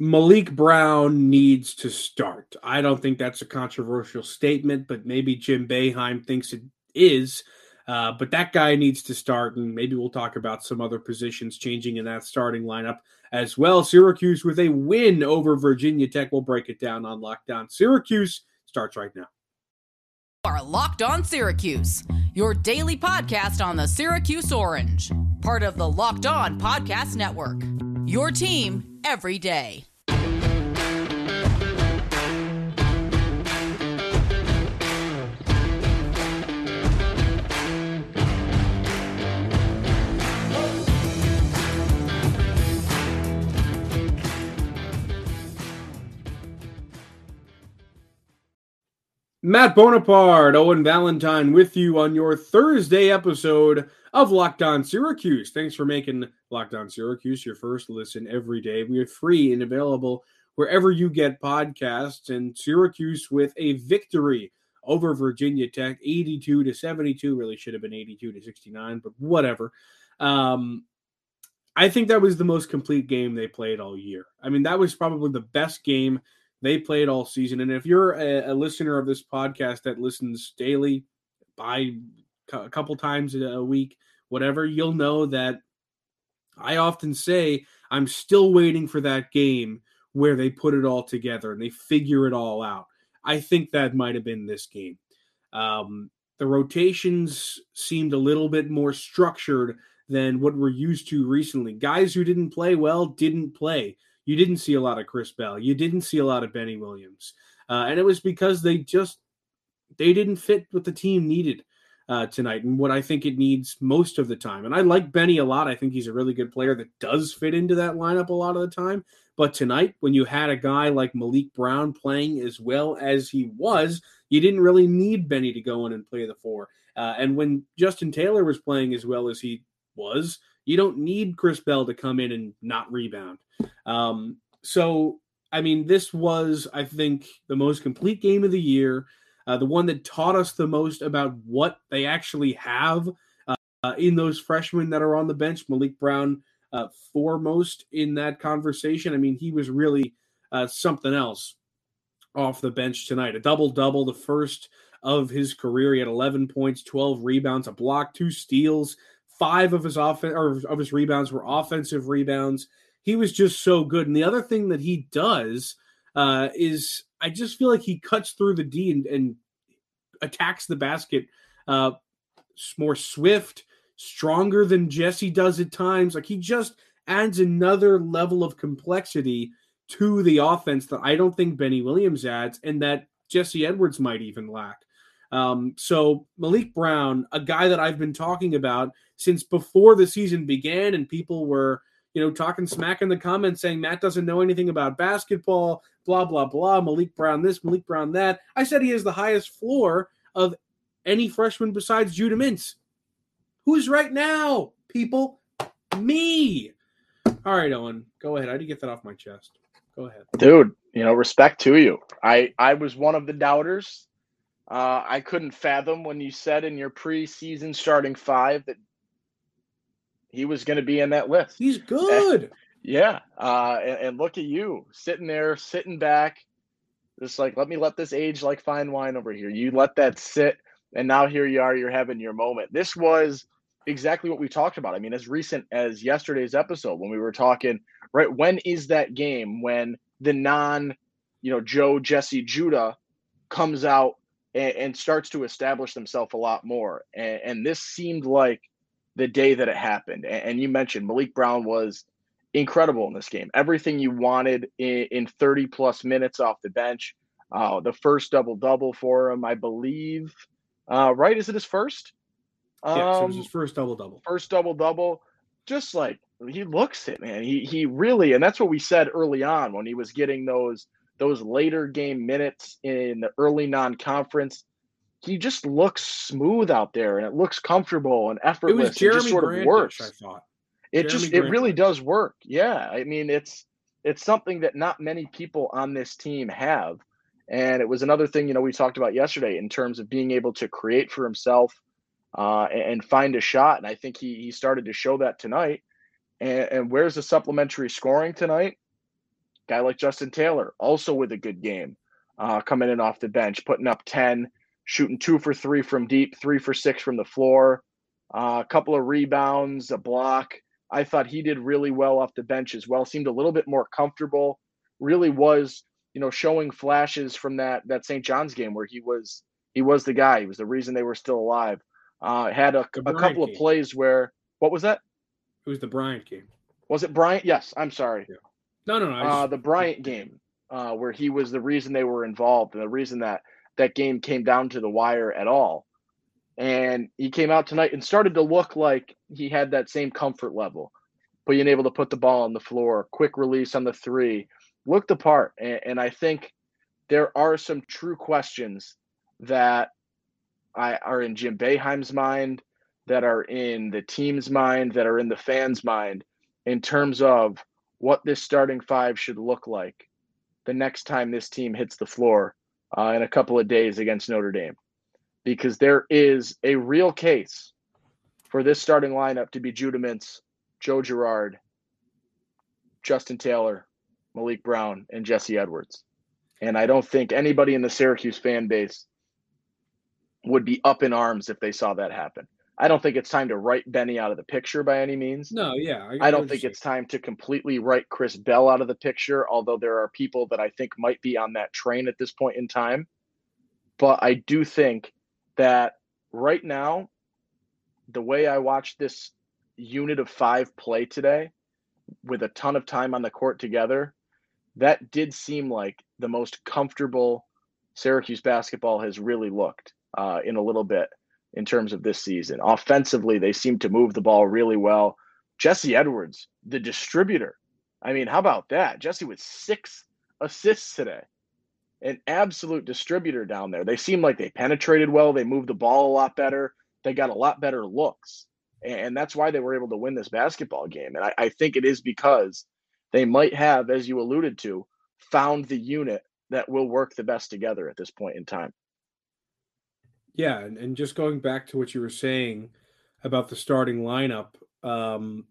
Maliq Brown needs to start. I don't think that's a controversial statement, but maybe Jim Boeheim thinks it is. Uh, but that guy needs to start, and maybe we'll talk about some other positions changing in that starting lineup as well. Syracuse with a win over Virginia Tech. We'll break it down on Locked On. Syracuse starts right now. Are Locked On Syracuse, your daily podcast on the Syracuse Orange, part of the Locked On Podcast Network. Your team every day. Matt Bonaparte, Owen Valentine with you on your Thursday episode of Locked On Syracuse. Thanks for making Locked On Syracuse your first listen every day. We are free and available wherever you get podcasts. And Syracuse with a victory over Virginia Tech, 82 to 72. Really should have been 82 to 69, but whatever. Um, I think that was the most complete game they played all year. I mean, that was probably the best game they played all season. And if you're a, a listener of this podcast that listens daily, by a couple times a week, whatever, you'll know that I often say I'm still waiting for that game where they put it all together and they figure it all out. I think that might have been this game. Um, the rotations seemed a little bit more structured than what we're used to recently. Guys who didn't play well didn't play. You didn't see a lot of Chris Bell. You didn't see a lot of Benny Williams, uh, and it was because they just they didn't fit what the team needed uh, tonight and what I think it needs most of the time. And I like Benny a lot. I think he's a really good player that does fit into that lineup a lot of the time. But tonight, when you had a guy like Maliq Brown playing as well as he was, you didn't really need Benny to go in and play the four. Uh, and when Justin Taylor was playing as well as he was, you don't need Chris Bell to come in and not rebound. Um, so, I mean, this was, I think, the most complete game of the year, uh, the one that taught us the most about what they actually have uh, in those freshmen that are on the bench. Maliq Brown, uh, foremost in that conversation. I mean, he was really uh, something else off the bench tonight. A double double, the first of his career. He had 11 points, 12 rebounds, a block, two steals. Five of his offense or of his rebounds were offensive rebounds. He was just so good. And the other thing that he does uh, is I just feel like he cuts through the D and, and attacks the basket uh, more swift, stronger than Jesse does at times. Like he just adds another level of complexity to the offense that I don't think Benny Williams adds, and that Jesse Edwards might even lack. Um, so Maliq Brown, a guy that I've been talking about since before the season began, and people were, you know, talking smack in the comments saying Matt doesn't know anything about basketball, blah blah blah. Maliq Brown this, Maliq Brown that. I said he has the highest floor of any freshman besides Judah Mintz. Who's right now, people? Me. All right, Owen, go ahead. I had to get that off my chest. Go ahead, dude. You know, respect to you. I I was one of the doubters uh, I couldn't fathom when you said in your preseason starting five that he was going to be in that list. He's good. And, yeah. Uh, and, and, look at you sitting there, sitting back, just like, let me let this age like fine wine over here. You let that sit. And now here you are, you're having your moment. This was exactly what we talked about. I mean, as recent as yesterday's episode when we were talking, right? When is that game when the non, you know, Joe, Jesse, Judah comes out and, starts to establish themselves a lot more. And, and, this seemed like the day that it happened. And, and, you mentioned Maliq Brown was incredible in this game. Everything you wanted in, in 30 plus minutes off the bench. Uh, the first double double for him, I believe. Uh, right? Is it his first? Um, yeah, so it was his um, first double double. First double double. Just like he looks it, man. He he really, and that's what we said early on when he was getting those those later game minutes in the early non-conference, he just looks smooth out there and it looks comfortable and effortless. It, was Jeremy it just sort Brandish, of works. I thought. It Jeremy just it really does work. Yeah. I mean it's it's something that not many people on this team have. And it was another thing, you know, we talked about yesterday in terms of being able to create for himself uh, and, and, find a shot. And I think he he started to show that tonight. And, and where's the supplementary scoring tonight? Guy like Justin Taylor, also with a good game, uh, coming in off the bench, putting up 10, shooting two for three from deep, three for six from the floor, uh, a couple of rebounds, a block. I thought he did really well off the bench as well. Seemed a little bit more comfortable. Really was, you know, showing flashes from that that St. John's game where he was he was the guy. He was the reason they were still alive. Uh, had a, a couple game. of plays where what was that? It was the Bryant game. Was it Bryant? Yes. I'm sorry. Yeah. No, no, no. Uh, the Bryant game, uh, where he was the reason they were involved and the reason that that game came down to the wire at all. And he came out tonight and started to look like he had that same comfort level, being able to put the ball on the floor, quick release on the three, looked apart. And, and I think there are some true questions that I, are in Jim Boeheim's mind, that are in the team's mind, that are in the fans' mind in terms of what this starting five should look like the next time this team hits the floor uh, in a couple of days against Notre Dame. Because there is a real case for this starting lineup to be Judah Mintz, Joe Girard, Justin Taylor, Maliq Brown, and Jesse Edwards. And I don't think anybody in the Syracuse fan base would be up in arms if they saw that happen. I don't think it's time to write Benny out of the picture by any means. No, yeah. I, I don't think it's time to completely write Chris Bell out of the picture, although there are people that I think might be on that train at this point in time. But I do think that right now, the way I watched this unit of five play today with a ton of time on the court together, that did seem like the most comfortable Syracuse basketball has really looked uh, in a little bit in terms of this season. Offensively, they seem to move the ball really well. Jesse Edwards, the distributor. I mean, how about that? Jesse with six assists today. An absolute distributor down there. They seem like they penetrated well. They moved the ball a lot better. They got a lot better looks. And that's why they were able to win this basketball game. And I, I think it is because they might have, as you alluded to, found the unit that will work the best together at this point in time. Yeah, and, and just going back to what you were saying about the starting lineup, um,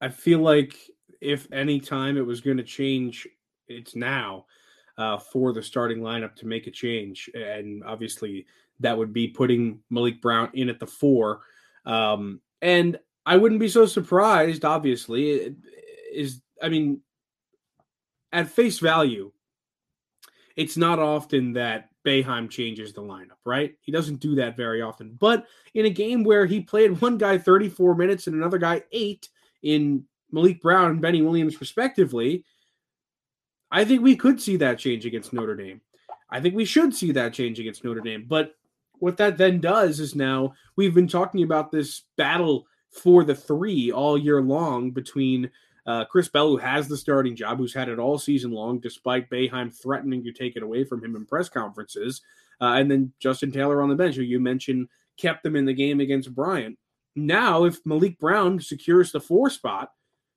I feel like if any time it was going to change, it's now uh, for the starting lineup to make a change, and obviously that would be putting Maliq Brown in at the four. Um, and I wouldn't be so surprised. Obviously, is I mean, at face value, it's not often that Boeheim changes the lineup, right? He doesn't do that very often. But in a game where he played one guy 34 minutes and another guy eight in Maliq Brown and Benny Williams, respectively, I think we could see that change against Notre Dame. I think we should see that change against Notre Dame. But what that then does is now we've been talking about this battle for the three all year long between uh, Chris Bell, who has the starting job, who's had it all season long, despite Boeheim threatening to take it away from him in press conferences, uh, and then Justin Taylor on the bench, who you mentioned kept them in the game against Bryant. Now, if Maliq Brown secures the four spot,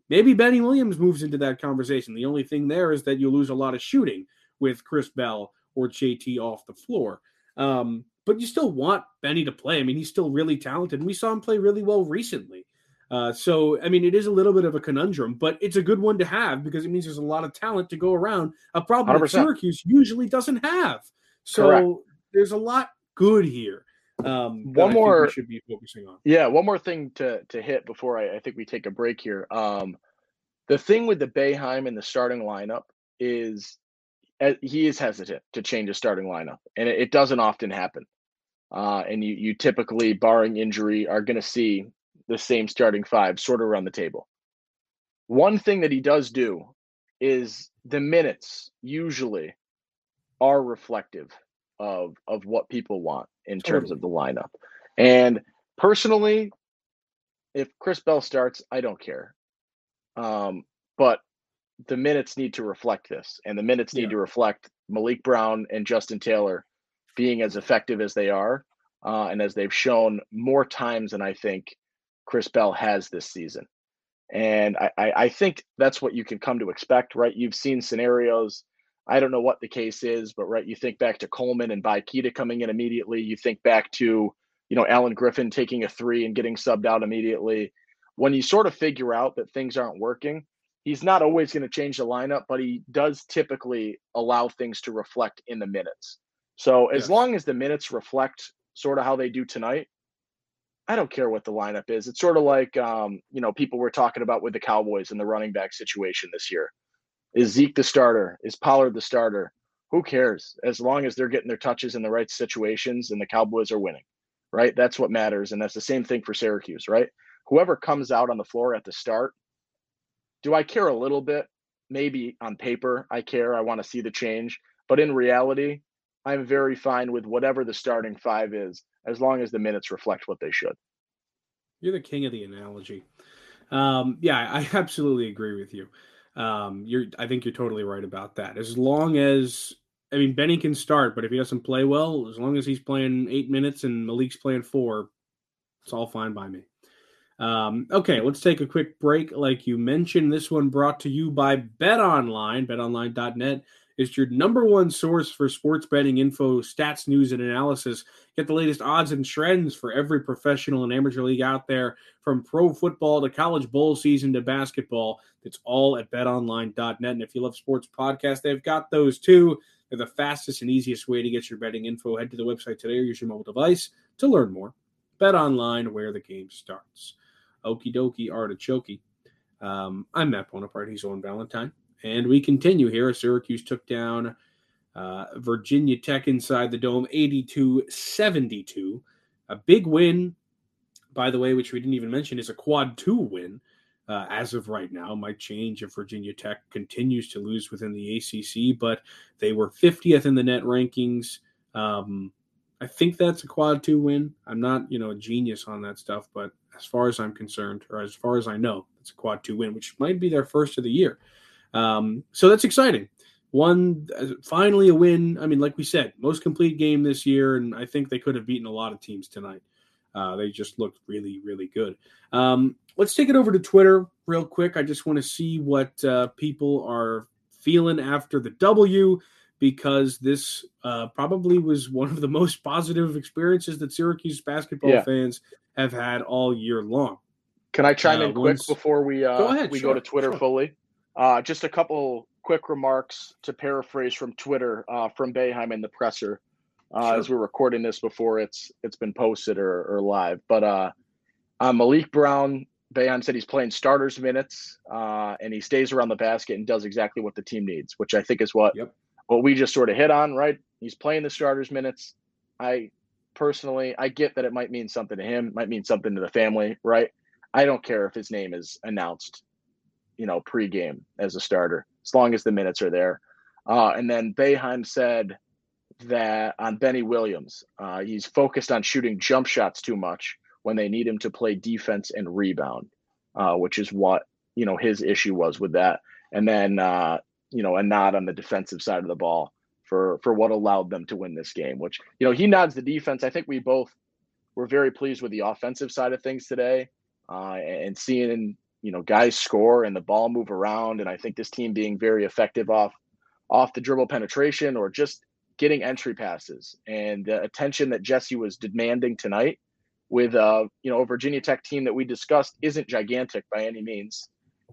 maybe Benny Williams moves into that conversation. The only thing there is that you lose a lot of shooting with Chris Bell or JT off the floor. Um, but you still want Benny to play. I mean, he's still really talented. We saw him play really well recently. Uh, so, I mean, it is a little bit of a conundrum, but it's a good one to have because it means there's a lot of talent to go around. A problem 100%. that Syracuse usually doesn't have. So Correct. there's a lot good here. Um, one more should be focusing on. Yeah, one more thing to to hit before I, I think we take a break here. Um, the thing with the Boeheim and the starting lineup is uh, he is hesitant to change a starting lineup, and it, it doesn't often happen. Uh, and you you typically, barring injury, are going to see the same starting five sort of around the table. One thing that he does do is the minutes usually are reflective of of what people want in terms totally. of the lineup. And personally, if Chris Bell starts, I don't care. Um, but the minutes need to reflect this, and the minutes need yeah. to reflect Maliq Brown and Justin Taylor being as effective as they are, uh, and as they've shown more times than I think Chris Bell has this season. And I, I, think that's what you can come to expect, right? You've seen scenarios. I don't know what the case is, but right, you think back to Coleman and Bikita coming in immediately. You think back to, you know, Alan Griffin taking a three and getting subbed out immediately. When you sort of figure out that things aren't working, he's not always going to change the lineup, but he does typically allow things to reflect in the minutes. So as yes. long as the minutes reflect sort of how they do tonight, I don't care what the lineup is. It's sort of like um, you know people were talking about with the Cowboys and the running back situation this year. Is Zeke the starter? Is Pollard the starter? Who cares? As long as they're getting their touches in the right situations and the Cowboys are winning, right? That's what matters, and that's the same thing for Syracuse, right? Whoever comes out on the floor at the start, do I care a little bit? Maybe on paper, I care. I want to see the change, but in reality, I'm very fine with whatever the starting five is, as long as the minutes reflect what they should. You're the king of the analogy. Um, yeah, I absolutely agree with you. Um, you're, I think you're totally right about that. As long as, I mean, Benny can start, but if he doesn't play well, as long as he's playing eight minutes and Maliq's playing four, it's all fine by me. Um, okay, let's take a quick break. Like you mentioned, this one brought to you by Bet Online, betonline.net is your number one source for sports betting info, stats, news, and analysis. Get the latest odds and trends for every professional and amateur league out there, from pro football to college bowl season to basketball. It's all at betonline.net. And if you love sports podcasts, they've got those too. They're the fastest and easiest way to get your betting info. Head to the website today or use your mobile device to learn more. Bet online, where the game starts. Okie dokie, artichoke. Um, I'm Matt Bonaparte. He's Owen Valentine. And we continue here. Syracuse took down uh, Virginia Tech inside the dome 82 72. A big win, by the way, which we didn't even mention, is a quad two win uh, as of right now. Might change if Virginia Tech continues to lose within the ACC, but they were 50th in the net rankings. Um, I think that's a quad two win. I'm not, you know, a genius on that stuff, but as far as I'm concerned, or as far as I know, it's a quad two win, which might be their first of the year. Um, so that's exciting. One finally a win. I mean, like we said, most complete game this year, and I think they could have beaten a lot of teams tonight. Uh, they just looked really, really good. Um, let's take it over to Twitter real quick. I just want to see what uh, people are feeling after the W because this uh, probably was one of the most positive experiences that Syracuse basketball yeah. fans have had all year long. Can I chime uh, in quick before we uh, go ahead, we sure, go to Twitter sure. fully? Uh, just a couple quick remarks to paraphrase from Twitter uh, from Boeheim and the presser uh, sure. as we're recording this before it's it's been posted or, or live. But uh, uh, Maliq Brown, Boeheim said he's playing starters minutes uh, and he stays around the basket and does exactly what the team needs, which I think is what yep. what we just sort of hit on. Right? He's playing the starters minutes. I personally, I get that it might mean something to him, might mean something to the family. Right? I don't care if his name is announced you know, pregame as a starter, as long as the minutes are there. Uh, and then Boeheim said that on Benny Williams, uh, he's focused on shooting jump shots too much when they need him to play defense and rebound, uh, which is what you know his issue was with that. And then uh, you know a nod on the defensive side of the ball for for what allowed them to win this game. Which you know he nods the defense. I think we both were very pleased with the offensive side of things today, uh, and seeing you know guys score and the ball move around. And i think this team being very effective off off the dribble penetration or just getting entry passes and the attention that jesse was demanding tonight with uh you know a virginia tech team that we discussed isn't gigantic by any means.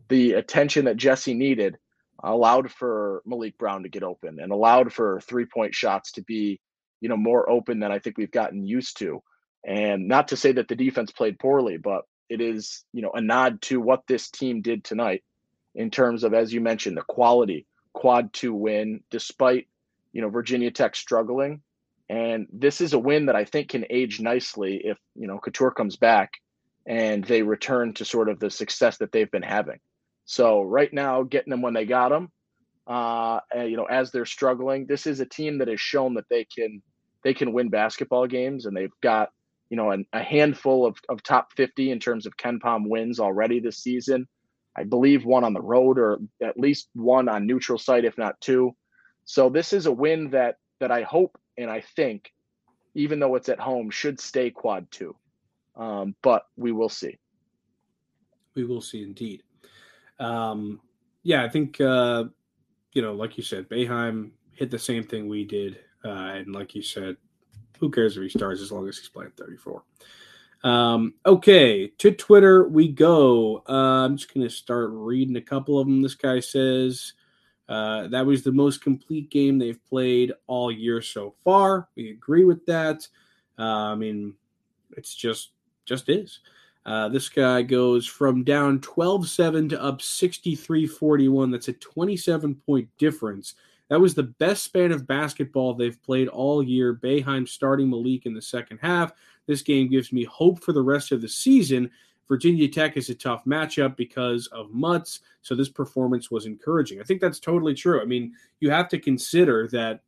The attention that jesse needed allowed for maliq brown to get open and allowed for three point shots to be you know more open than i think we've gotten used to. And not to say that the defense played poorly but it is you know a nod to what this team did tonight in terms of as you mentioned the quality quad two win despite you know Virginia Tech struggling and this is a win that I think can age nicely if you know Cattoor comes back and they return to sort of the success that they've been having. So right now getting them when they got them uh you know as they're struggling this is a team that has shown that they can they can win basketball games and they've got you know, an, a handful of, of top 50 in terms of KenPom wins already this season. I believe one on the road or at least one on neutral site, if not two. So this is a win that that I hope and I think, even though it's at home, should stay quad two. Um, but we will see. We will see indeed. Um, yeah, I think uh, you know, like you said, Boeheim hit the same thing we did, uh, and like you said, who cares if he starts as long as he's playing 34? Um, okay, to Twitter we go. Uh, I'm just going to start reading a couple of them. This guy says uh, that was the most complete game they've played all year so far. We agree with that. Uh, I mean, it's just just is. Uh, this guy goes from down 12 7 to up 63 41. That's a 27 point difference. That was the best span of basketball they've played all year. Boeheim starting Maliq in the second half. This game gives me hope for the rest of the season. Virginia Tech is a tough matchup because of Mutts, so this performance was encouraging. I think that's totally true. I mean, you have to consider that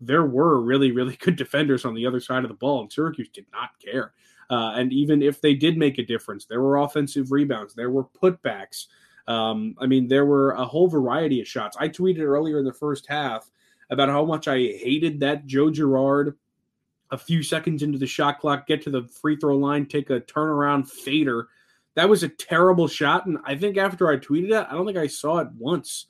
there were really, really good defenders on the other side of the ball, and Syracuse did not care. Uh, and even if they did make a difference, there were offensive rebounds, there were putbacks. Um, I mean, there were a whole variety of shots. I tweeted earlier in the first half about how much I hated that Joe Girard a few seconds into the shot clock, get to the free throw line, take a turnaround fader. That was a terrible shot. And I think after I tweeted that, I don't think I saw it once.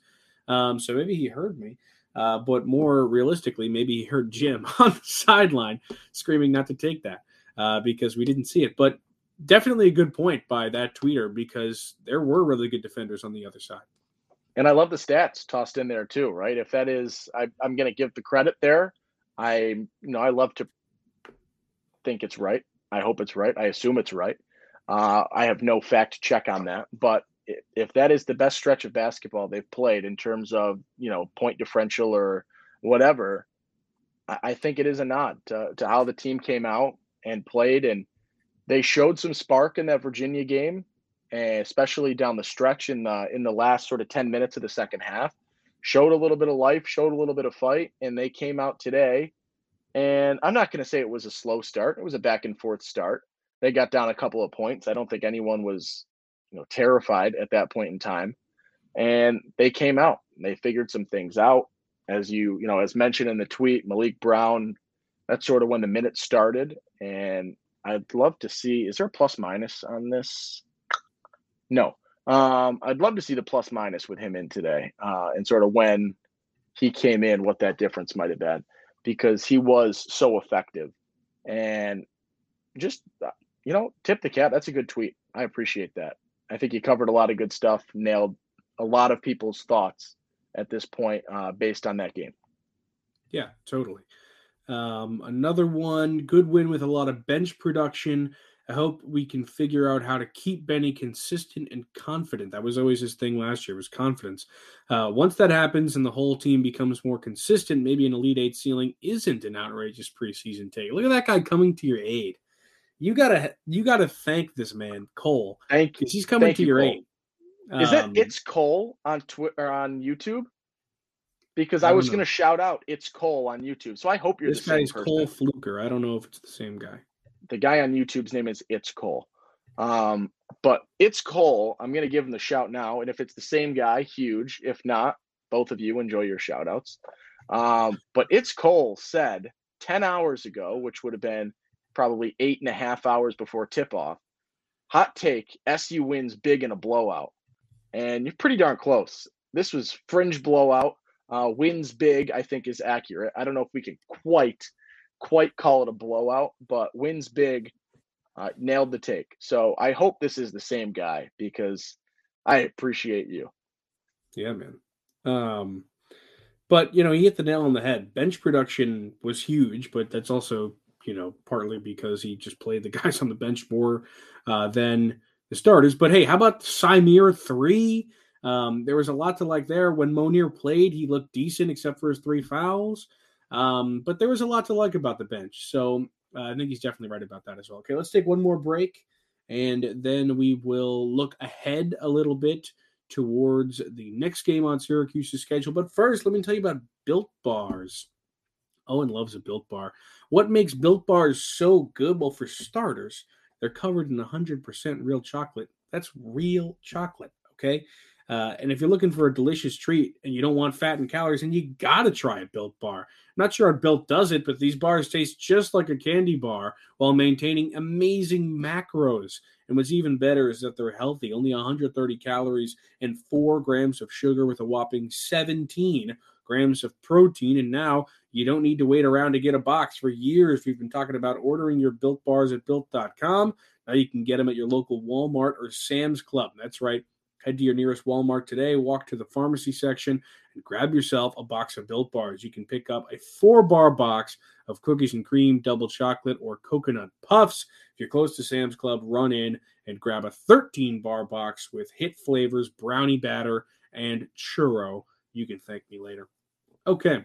Um, so maybe he heard me. Uh, but more realistically, maybe he heard Jim on the sideline screaming not to take that uh, because we didn't see it. But definitely a good point by that tweeter because there were really good defenders on the other side. And I love the stats tossed in there too, right? If that is, I, am going to give the credit there. I, you know, I love to think it's right. I hope it's right. I assume it's right. Uh, I have no fact check on that, but if that is the best stretch of basketball they've played in terms of you know point differential or whatever, I think it is a nod to, to how the team came out and played and they showed some spark in that Virginia game, eh, especially down the stretch in the in the last sort of 10 minutes of the second half. Showed a little bit of life, showed a little bit of fight, and they came out today. And I'm not going to say it was a slow start. It was a back and forth start. They got down a couple of points. I don't think anyone was, you know, terrified at that point in time. And they came out. They figured some things out. As you, you know, as mentioned in the tweet, Maliq Brown, that's sort of when the minutes started. And I'd love to see. Is there a plus minus on this? No. Um, I'd love to see the plus minus with him in today, uh, and sort of when he came in, what that difference might have been, because he was so effective, and just uh, you know, tip the cap. That's a good tweet. I appreciate that. I think he covered a lot of good stuff, nailed a lot of people's thoughts at this point uh, based on that game. Yeah, totally. Um, another one, good win with a lot of bench production. I hope we can figure out how to keep Benny consistent and confident. That was always his thing last year was confidence. Uh, once that happens and the whole team becomes more consistent, maybe an Elite Eight ceiling isn't an outrageous preseason take. Look at that guy coming to your aid. You gotta you gotta thank this man, Cole. Thank you. He's coming thank to you, your Cole. aid. Is that Um, it's Cole on Twitter on YouTube? Because I I, was going to shout out it's Cole on YouTube. So I hope you're this the guy's. Cole Fluker. I don't know if it's the same guy. the guy on YouTube's name is It's Cole. Um, but it's Cole. I'm going to give him the shout now. And if it's the same guy, huge. If not, both of you enjoy your shout outs. Um, but it's Cole said 10 hours ago, which would have been probably eight and a half hours before tip off. Hot take SU wins big in a blowout. And you're pretty darn close. This was fringe blowout. Uh, wins big, I think, is accurate. I don't know if we can quite quite call it a blowout, but wins big, uh, nailed the take. So I hope this is the same guy because I appreciate you. Yeah, man. Um, but you know, he hit the nail on the head. Bench production was huge, but that's also you know partly because he just played the guys on the bench more uh, than the starters. But hey, how about Symir three? Um, there was a lot to like there. When Mounir played, he looked decent except for his three fouls. Um, but there was a lot to like about the bench. So uh, I think he's definitely right about that as well. Okay, let's take one more break, and then we will look ahead a little bit towards the next game on Syracuse's schedule. But first, let me tell you about Built Bars. Owen loves a Built Bar. What makes Built Bars so good? Well, for starters, they're covered in 100% real chocolate. That's real chocolate, okay? Uh, and if you're looking for a delicious treat and you don't want fat and calories, then you gotta try a Built Bar. I'm not sure how Built does it, but these bars taste just like a candy bar while maintaining amazing macros. And what's even better is that they're healthy, only 130 calories and four grams of sugar with a whopping 17 grams of protein. And now you don't need to wait around to get a box. For years, we've been talking about ordering your built bars at built.com. Now you can get them at your local Walmart or Sam's Club. That's right. Head to your nearest Walmart today, walk to the pharmacy section, and grab yourself a box of Built Bars. You can pick up a four bar box of cookies and cream, double chocolate, or coconut puffs. If you're close to Sam's Club, run in and grab a 13 bar box with hit flavors, brownie batter, and churro. You can thank me later. Okay,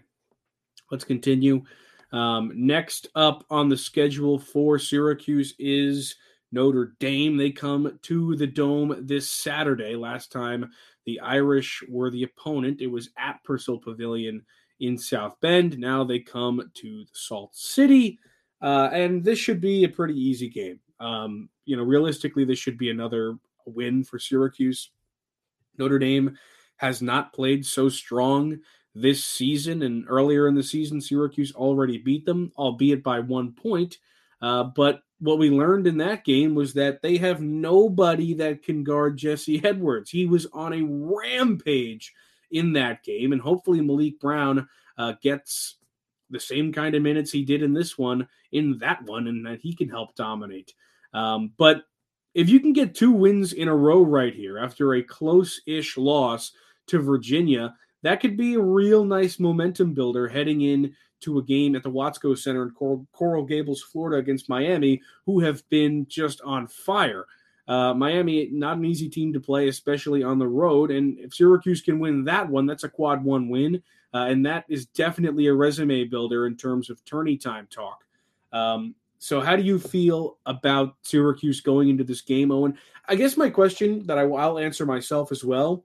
let's continue. Um, next up on the schedule for Syracuse is Notre Dame. They come to the Dome this Saturday. Last time the Irish were the opponent, it was at Purcell Pavilion in South Bend. Now they come to the Salt City, uh, and this should be a pretty easy game. Um, you know, realistically, this should be another win for Syracuse. Notre Dame has not played so strong this season, and earlier in the season, Syracuse already beat them, albeit by one point. Uh, but what we learned in that game was that they have nobody that can guard Jesse Edwards. He was on a rampage in that game, and hopefully Maliq Brown uh, gets the same kind of minutes he did in this one in that one, and that he can help dominate. Um, but if you can get two wins in a row right here after a close-ish loss to Virginia, that could be a real nice momentum builder heading in to a game at the Watsco Center in Coral, Gables, Florida, against Miami, who have been just on fire. Uh, Miami, not an easy team to play, especially on the road. And if Syracuse can win that one, that's a quad one win. Uh, and that is definitely a resume builder in terms of tourney time talk. Um, so, how do you feel about Syracuse going into this game, Owen? I guess my question that I, I'll answer myself as well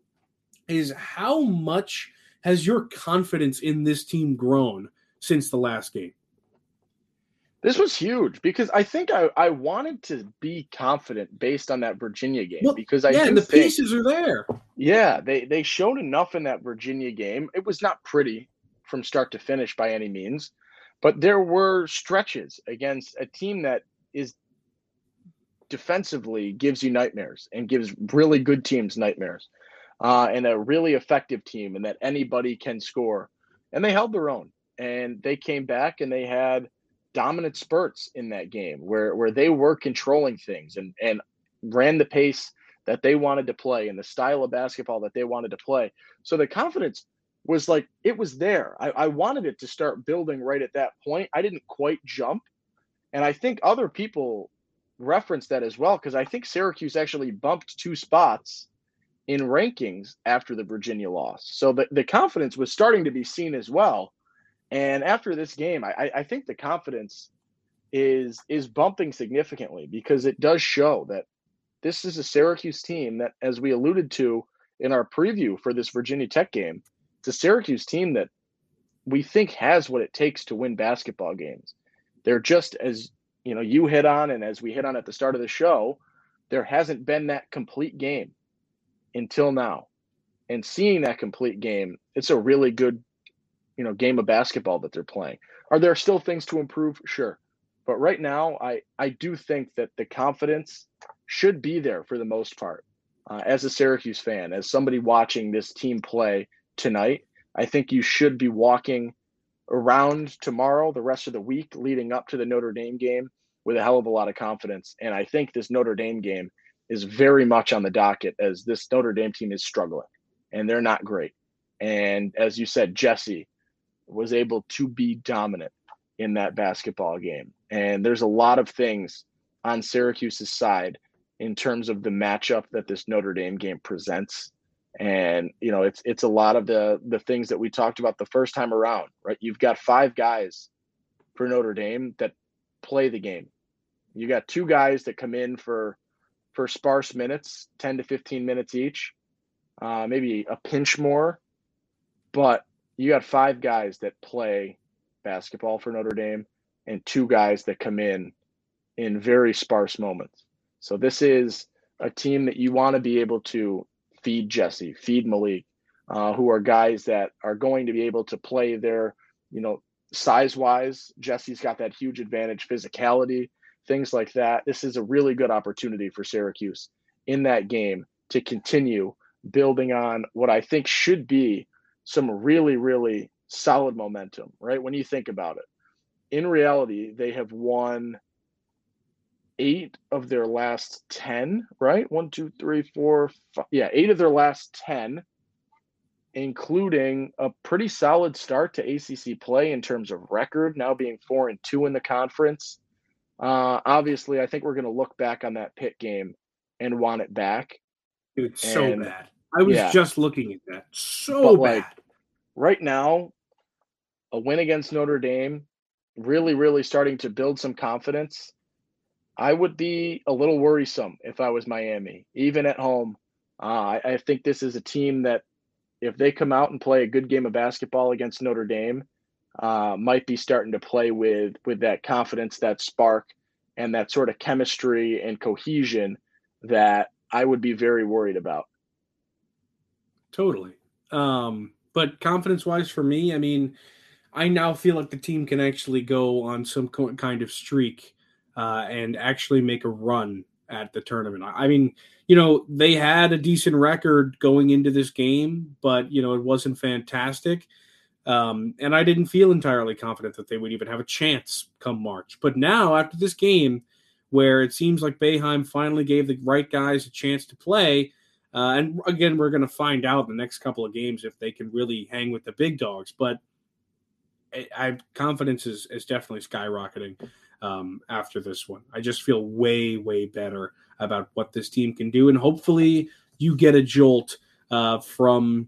is how much has your confidence in this team grown since the last game. This was huge because I think I, I wanted to be confident based on that Virginia game well, because I yeah, and the think, pieces are there. Yeah, they they showed enough in that Virginia game. It was not pretty from start to finish by any means, but there were stretches against a team that is defensively gives you nightmares and gives really good teams nightmares, uh, and a really effective team, and that anybody can score. And they held their own and they came back and they had dominant spurts in that game where where they were controlling things and and ran the pace that they wanted to play and the style of basketball that they wanted to play. So the confidence was like it was there. I, I wanted it to start building right at that point. I didn't quite jump. And I think other people referenced that as well because I think Syracuse actually bumped two spots in rankings after the Virginia loss. So the, the confidence was starting to be seen as well. And after this game, I, I think the confidence is is bumping significantly because it does show that this is a Syracuse team that, as we alluded to in our preview for this Virginia Tech game, it's a Syracuse team that we think has what it takes to win basketball games. They're just as you know you hit on, and as we hit on at the start of the show, there hasn't been that complete game until now. And seeing that complete game, it's a really good you know game of basketball that they're playing. Are there still things to improve? Sure, but right now, I I do think that the confidence should be there for the most part. Uh, as a Syracuse fan, as somebody watching this team play tonight, I think you should be walking around tomorrow, the rest of the week leading up to the Notre Dame game with a hell of a lot of confidence. And I think this Notre Dame game is very much on the docket as this Notre Dame team is struggling and they're not great. And as you said, Jesse, was able to be dominant in that basketball game. And there's a lot of things on Syracuse's side in terms of the matchup that this Notre Dame game presents. And you know, it's it's a lot of the the things that we talked about the first time around, right? You've got five guys for Notre Dame that play the game. You got two guys that come in for for sparse minutes, 10 to 15 minutes each, uh, maybe a pinch more. But you got five guys that play basketball for Notre Dame and two guys that come in in very sparse moments. So this is a team that you want to be able to feed Jesse, feed Maliq, uh, who are guys that are going to be able to play their, you know, size wise. Jesse's got that huge advantage, physicality, things like that. This is a really good opportunity for Syracuse in that game to continue building on what I think should be some really, really solid momentum, right? When you think about it. In reality, they have won eight of their last 10, right? One, two, three, four, five. Yeah, eight of their last 10, including a pretty solid start to ACC play in terms of record, now being four and two in the conference. Uh, obviously, I think we're going to look back on that Pitt game and want it back. It's so bad. I was yeah. just looking at that. So but bad. Like, right now, a win against Notre Dame, really, really starting to build some confidence. I would be a little worrisome if I was Miami, even at home. Uh, I, I think this is a team that, if they come out and play a good game of basketball against Notre Dame, uh, might be starting to play with with that confidence, that spark, and that sort of chemistry and cohesion that I would be very worried about. Totally. Um, but confidence wise for me, I mean, I now feel like the team can actually go on some kind of streak uh, and actually make a run at the tournament. I mean, you know, they had a decent record going into this game, but you know, it wasn't fantastic. Um, and I didn't feel entirely confident that they would even have a chance come March. But now, after this game, where it seems like Boeheim finally gave the right guys a chance to play, uh, and again, we're going to find out in the next couple of games if they can really hang with the big dogs. But I, I confidence is, is definitely skyrocketing um, after this one. I just feel way, way better about what this team can do. And hopefully you get a jolt uh, from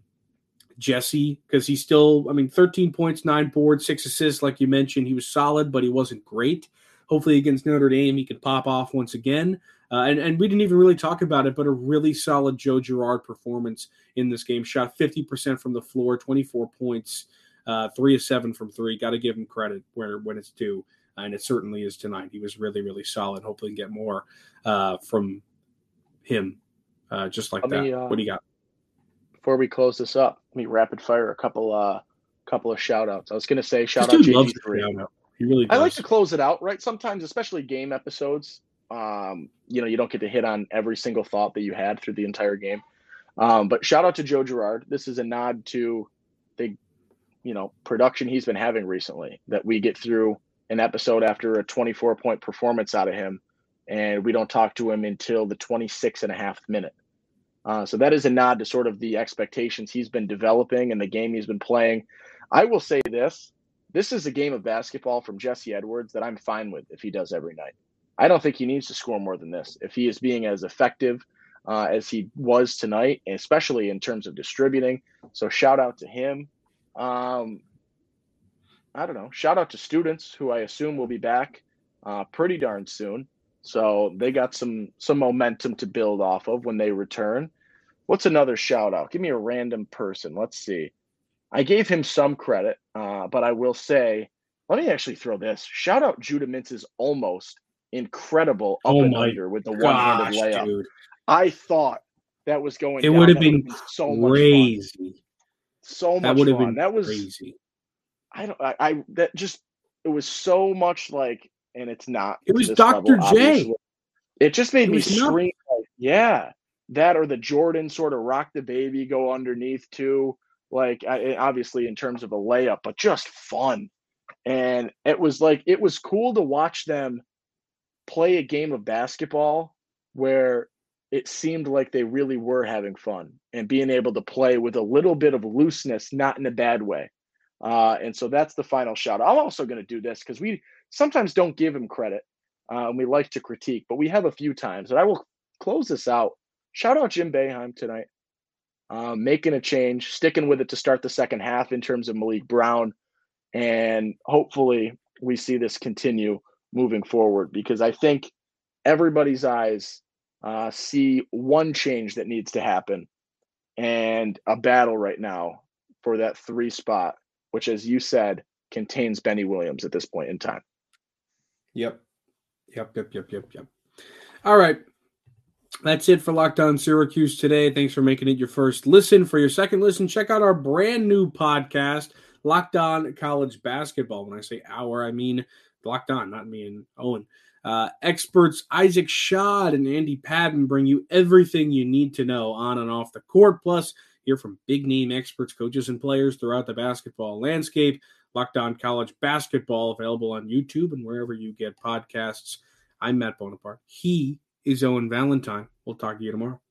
Jesse because he's still, I mean, 13 points, nine boards, six assists. Like you mentioned, he was solid, but he wasn't great. Hopefully against Notre Dame, he can pop off once again. Uh, and, and we didn't even really talk about it, but a really solid Joe Girard performance in this game. Shot 50% from the floor, 24 points, uh, three of seven from three. Got to give him credit where when it's due. And it certainly is tonight. He was really, really solid. Hopefully, get more uh, from him, uh, just like let that. Me, uh, what do you got? Before we close this up, let me rapid fire a couple, uh, couple of shout outs. I was going to say shout out JG3. He really. I like to close it out, right? Sometimes, especially game episodes, um, you know, you don't get to hit on every single thought that you had through the entire game. Um, but shout out to Joe Girard. This is a nod to the, you know, production he's been having recently. That we get through an episode after a 24 point performance out of him, and we don't talk to him until the 26 and a half minute. Uh, so that is a nod to sort of the expectations he's been developing and the game he's been playing. I will say this: this is a game of basketball from Jesse Edwards that I'm fine with if he does every night. I don't think he needs to score more than this. If he is being as effective uh, as he was tonight, especially in terms of distributing. So shout out to him. Um, I don't know. Shout out to students who I assume will be back uh, pretty darn soon. So they got some some momentum to build off of when they return. What's another shout out? Give me a random person. Let's see. I gave him some credit, uh, but I will say, let me actually throw this. Shout out Judah Mintz's almost incredible up oh and under with the one-handed layup. Dude. I thought that was going. It would have been, been, so crazy. So much that fun. That was crazy. I don't. I, I, that just it was so much like, and it's not. It was Dr. Level, J. Obviously. It just made it me scream. Like, yeah, that or the Jordan sort of rock the baby go underneath too. Like I, obviously in terms of a layup, but just fun. And it was like it was cool to watch them play a game of basketball where it seemed like they really were having fun and being able to play with a little bit of looseness, not in a bad way. Uh, and so that's the final shot. I'm also going to do this because we sometimes don't give him credit uh, and we like to critique, but we have a few times. And I will close this out. Shout out Jim Boeheim tonight, uh, making a change, sticking with it to start the second half in terms of Maliq Brown. And hopefully we see this continue moving forward because I think everybody's eyes uh, see one change that needs to happen and a battle right now for that three spot, which, as you said, contains Benny Williams at this point in time. Yep. Yep. Yep. Yep. Yep. Yep. All right. That's it for Locked On Syracuse today. Thanks for making it your first listen. For your second listen, check out our brand new podcast, Locked On College Basketball. When I say our, I mean Locked On, not me and Owen. Uh, experts Isaac Schade and Andy Patton bring you everything you need to know on and off the court. Plus, hear from big name experts, coaches, and players throughout the basketball landscape. Locked On College Basketball available on YouTube and wherever you get podcasts. I'm Matt Bonaparte. He is Owen Valentine. We'll talk to you tomorrow.